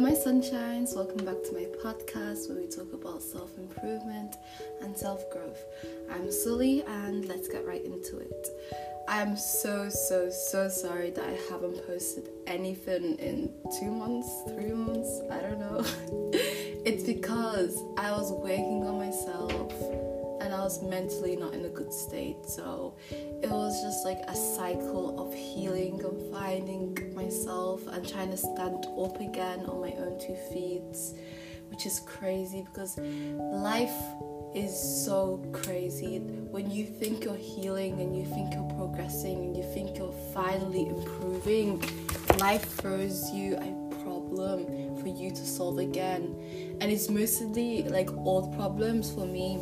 my sunshines. Welcome back to my podcast where we talk about self improvement and self growth. I'm Sully, and let's get right into it. I'm so, so, so sorry that I haven't posted anything in two months, three months, I don't know. it's because I was working on myself was mentally not in a good state. So it was just like a cycle of healing and finding myself and trying to stand up again on my own two feet, which is crazy because life is so crazy. When you think you're healing and you think you're progressing and you think you're finally improving, life throws you a problem for you to solve again. And it's mostly like old problems for me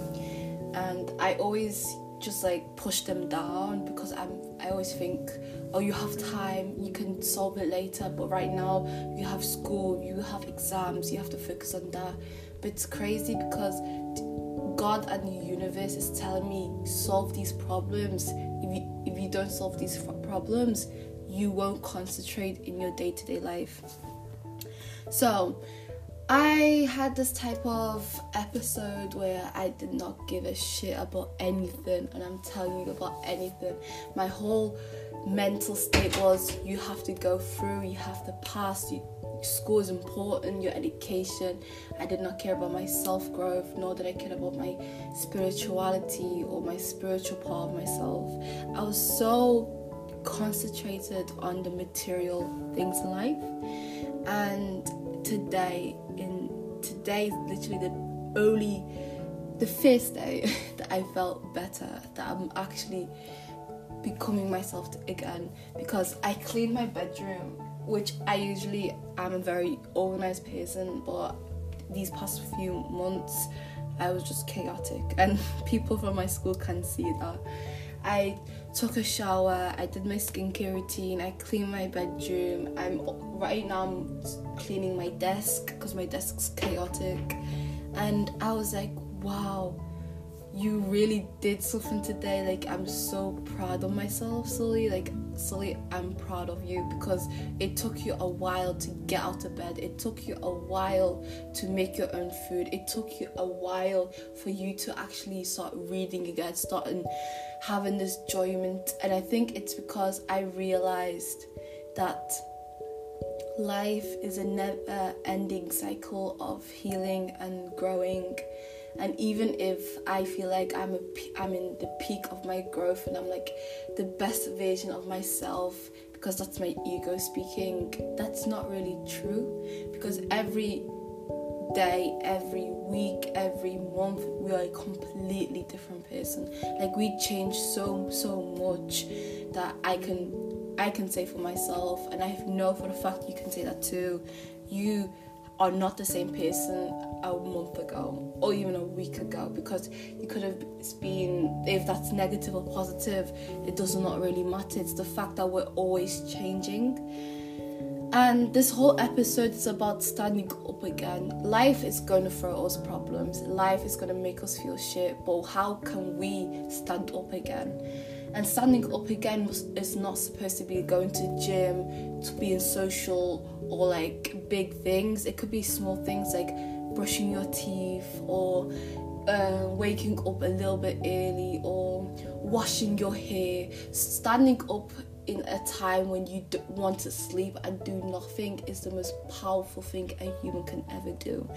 and I always just like push them down because I'm I always think oh you have time you can solve it later but right now you have school you have exams you have to focus on that. But it's crazy because God and the universe is telling me solve these problems. If you, if you don't solve these problems you won't concentrate in your day-to-day life. So I had this type of episode where I did not give a shit about anything, and I'm telling you about anything. My whole mental state was you have to go through, you have to pass, you, school is important, your education. I did not care about my self growth, nor did I care about my spirituality or my spiritual part of myself. I was so concentrated on the material things in life, and today in today is literally the only the first day that I felt better that I'm actually becoming myself again because I cleaned my bedroom which I usually am a very organized person but these past few months I was just chaotic. And people from my school can see that I took a shower, I did my skincare routine, I cleaned my bedroom. I'm right now I'm cleaning my desk because my desk's chaotic. And I was like, wow, you really did something today. Like I'm so proud of myself, Sully. Like Sully, I'm proud of you because it took you a while to get out of bed. It took you a while to make your own food. It took you a while for you to actually start reading again, starting having this enjoyment. And I think it's because I realized that life is a never ending cycle of healing and growing and even if i feel like i'm a, i'm in the peak of my growth and i'm like the best version of myself because that's my ego speaking that's not really true. Because every day every week every month we are a completely different person. Like we change so so much that i can i can say for myself and i know for a fact you can say that too. You are not the same person a month ago or even a week ago because you could have been if that's negative or positive it does not really matter it's the fact that we're always changing and this whole episode is about standing up again. Life is going to throw us problems. Life is going to make us feel shit. But how can we stand up again? And standing up again is not supposed to be going to gym, to being social, or like big things. It could be small things like brushing your teeth or uh, waking up a little bit early or washing your hair. Standing up in a time when you want to sleep and do nothing is the most powerful thing a human can ever do.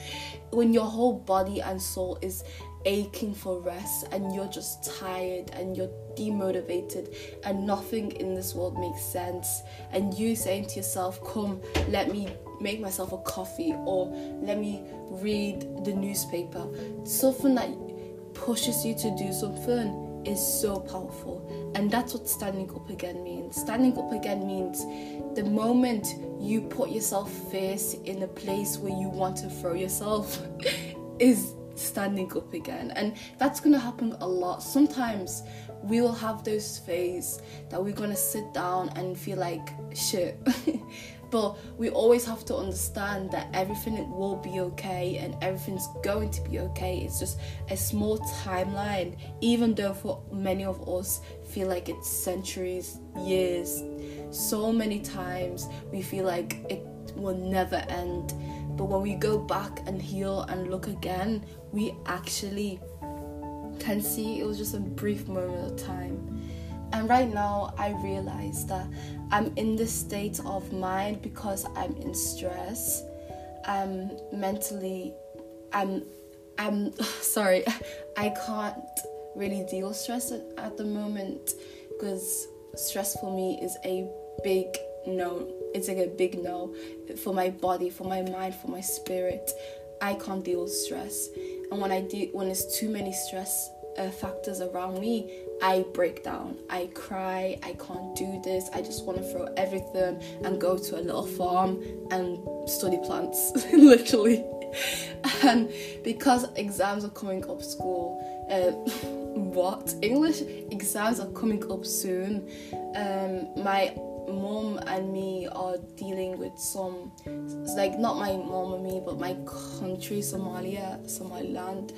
When your whole body and soul is aching for rest and you're just tired and you're demotivated and nothing in this world makes sense. And you saying to yourself come let me make myself a coffee or let me read the newspaper. Something that pushes you to do something is so powerful. And that's what standing up again means. Standing up again means the moment you put yourself first in a place where you want to throw yourself is standing up again. And that's going to happen a lot. Sometimes we will have those phases that we're going to sit down and feel like shit. But we always have to understand that everything will be okay and everything's going to be okay. It's just a small timeline even though for many of us feel like it's centuries years. So many times we feel like it will never end. But when we go back and heal and look again we actually can see it was just a brief moment of time. And right now i realize that i'm in this state of mind because i'm in stress. I'm mentally i'm i'm sorry i can't really deal with stress at, at the moment because stress for me is a big no it's like a big no for my body for my mind for my spirit. I can't deal with stress and when i do when there's too many stress uh, factors around me i break down. I cry. I can't do this. I just want to throw everything and go to a little farm and study plants literally. And because exams are coming up school uh, what? English exams are coming up soon. Um, my mom and me are dealing with some like not my mom and me but my country somalia somaliland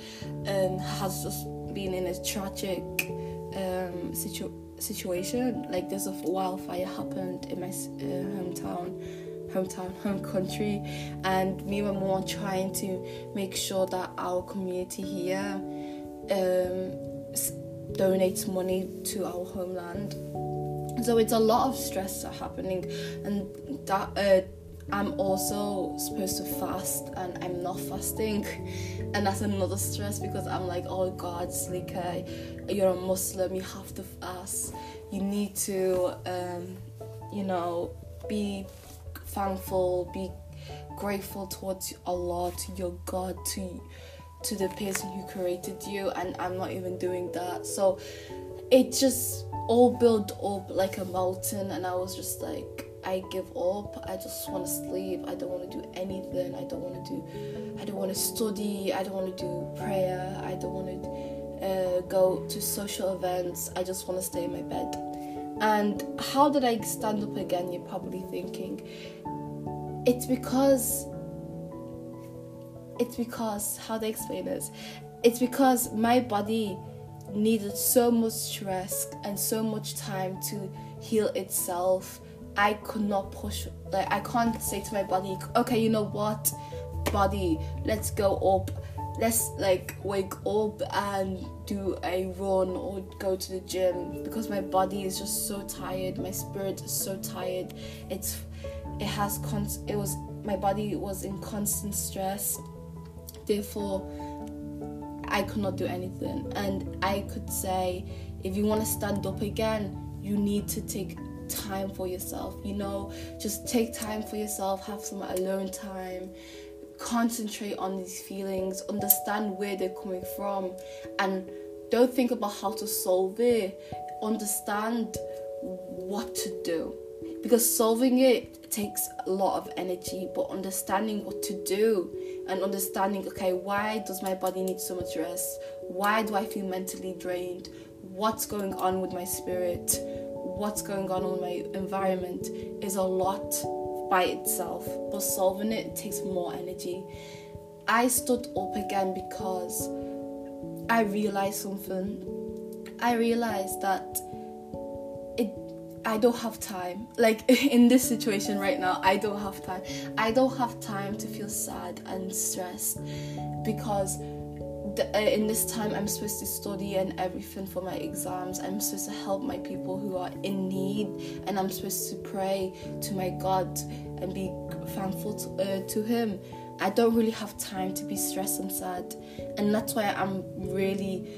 um, has just been in a tragic um, situ- situation. Like there's a wildfire happened in my uh, hometown hometown home country. And me and my mom are trying to make sure that our community here um, donates money to our homeland so it's a lot of stress happening and that uh, i'm also supposed to fast and i'm not fasting. And that's another stress because i'm like oh god Salika, you're a muslim you have to fast. You need to um, you know be thankful be grateful towards allah to your god to to the person who created you. And i'm not even doing that. So it just all built up like a mountain and I was just like I give up. I just want to sleep. I don't want to do anything. I don't want to do I don't want to study. I don't want to do prayer. I don't want to uh, go to social events. I just want to stay in my bed. And how did I stand up again? You're probably thinking. It's because it's because how they explain this. It's because my body needed so much stress and so much time to heal itself. I could not push, like, I can't say to my body, okay, you know what, body, let's go up. Let's like wake up and do a run or go to the gym because my body is just so tired. My spirit is so tired. It's it has con- it was my body was in constant stress. Therefore, I could not do anything. And I could say, if you want to stand up again, you need to take time for yourself. You know, just take time for yourself, have some alone time, concentrate on these feelings, understand where they're coming from, and don't think about how to solve it. Understand what to do because solving it takes a lot of energy but understanding what to do and understanding okay why does my body need so much rest? Why do i feel mentally drained? What's going on with my spirit? What's going on with my environment is a lot by itself but solving it takes more energy. I stood up again because i realized something. I realized that I don't have time. Like in this situation right now, I don't have time. I don't have time to feel sad and stressed because the, uh, in this time I'm supposed to study and everything for my exams. I'm supposed to help my people who are in need, and I'm supposed to pray to my God and be thankful to, uh, to Him. I don't really have time to be stressed and sad, and that's why I'm really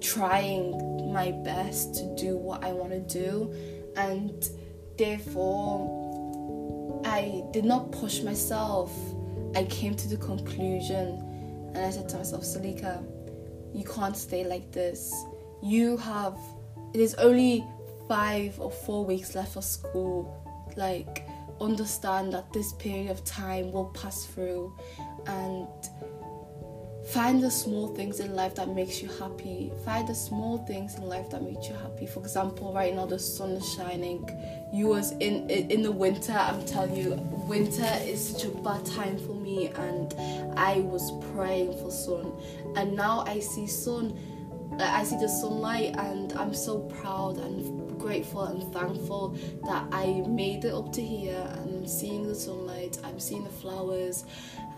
trying my best to do what I want to do, and therefore, I did not push myself. I came to the conclusion, and I said to myself, Salika, you can't stay like this. You have, it is only five or four weeks left for school. Like, understand that this period of time will pass through, and find the small things in life that makes you happy. Find the small things in life that make you happy. For example right now the sun is shining. You was in in the winter i'm telling you winter is such a bad time for me and i was praying for sun. And now i see sun uh, I see the sunlight and I'm so proud and grateful and thankful that I made it up to here. And I'm seeing the sunlight, I'm seeing the flowers,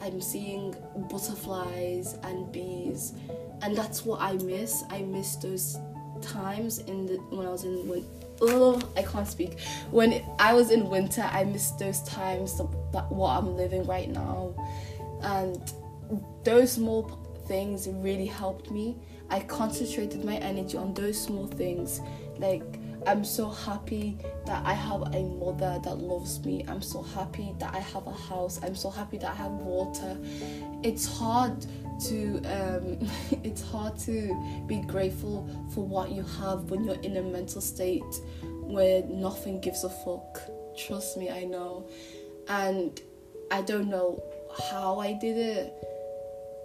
I'm seeing butterflies and bees and that's what I miss. I miss those times in the when I was in when oh I can't speak when I was in winter I miss those times that what I'm living right now and those small things really helped me I concentrated my energy on those small things. Like, I'm so happy that I have a mother that loves me. I'm so happy that I have a house. I'm so happy that I have water. It's hard to um, it's hard to be grateful for what you have when you're in a mental state where nothing gives a fuck. Trust me, I know. And I don't know how I did it,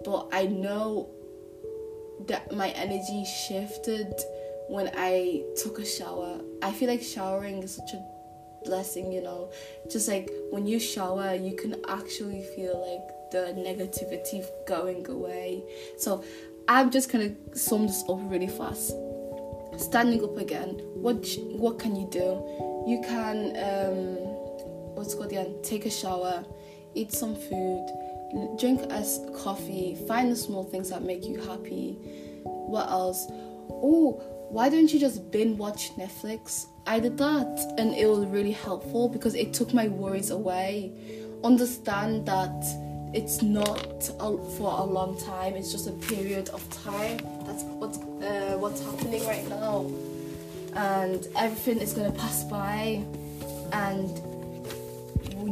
but I know that my energy shifted when I took a shower. I feel like showering is such a blessing, you know. Just like when you shower, you can actually feel like the negativity going away. So I'm just gonna sum this up really fast. Standing up again. What what can you do? You can um, what's called again? Take a shower, eat some food drink a coffee, find the small things that make you happy. What else? Oh, why don't you just binge watch Netflix? I did that and it was really helpful because it took my worries away. Understand that it's not for a long time, it's just a period of time. That's what's, uh, what's happening right now. And everything is going to pass by. And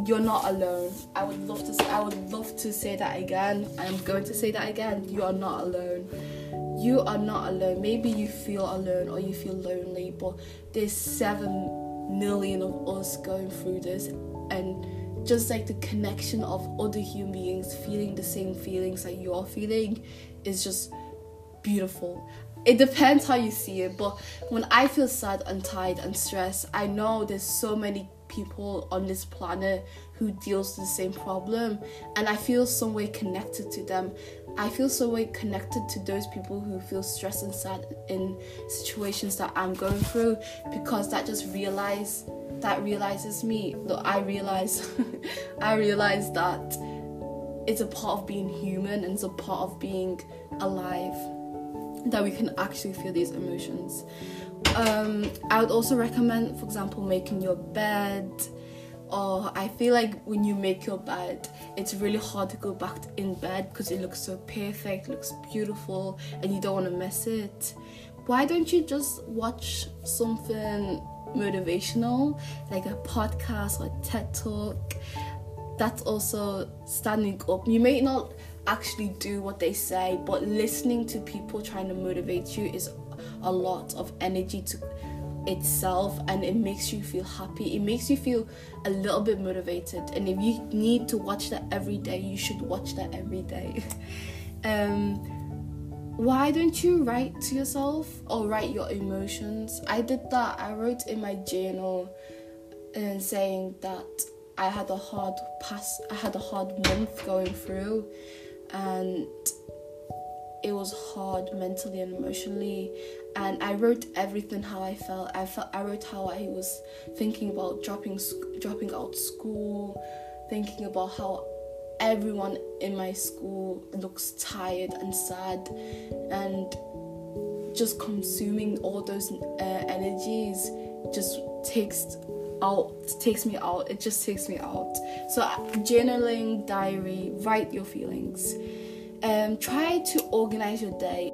you're not alone. I would love to say, I would love to say that again. I'm going to say that again. You are not alone. You are not alone. Maybe you feel alone or you feel lonely, but there's seven million of us going through this and just like the connection of other human beings feeling the same feelings that you're feeling is just beautiful. It depends how you see it, but when I feel sad and tired and stressed, I know there's so many people on this planet who deals with the same problem and i feel some way connected to them i feel so way connected to those people who feel stressed and sad in situations that i'm going through because that just realize that realizes me look i realize i realize that it's a part of being human and it's a part of being alive that we can actually feel these emotions um, I would also recommend, for example, making your bed. Or I feel like when you make your bed, it's really hard to go back in bed because it looks so perfect, looks beautiful, and you don't want to miss it. Why don't you just watch something motivational, like a podcast or a TED talk? That's also standing up. You may not actually do what they say, but listening to people trying to motivate you is a lot of energy to itself and it makes you feel happy. It makes you feel a little bit motivated. And if you need to watch that every day you should watch that every day. Um why don't you write to yourself or write your emotions? I did that. I wrote in my journal and saying that i had a hard past i had a hard month going through and it was hard mentally and emotionally and I wrote everything how I felt. I felt I wrote how I was thinking about dropping dropping out school, thinking about how everyone in my school looks tired and sad and just consuming all those uh, energies just takes out takes me out. It just takes me out. So journaling diary write your feelings. Um, try to organize your day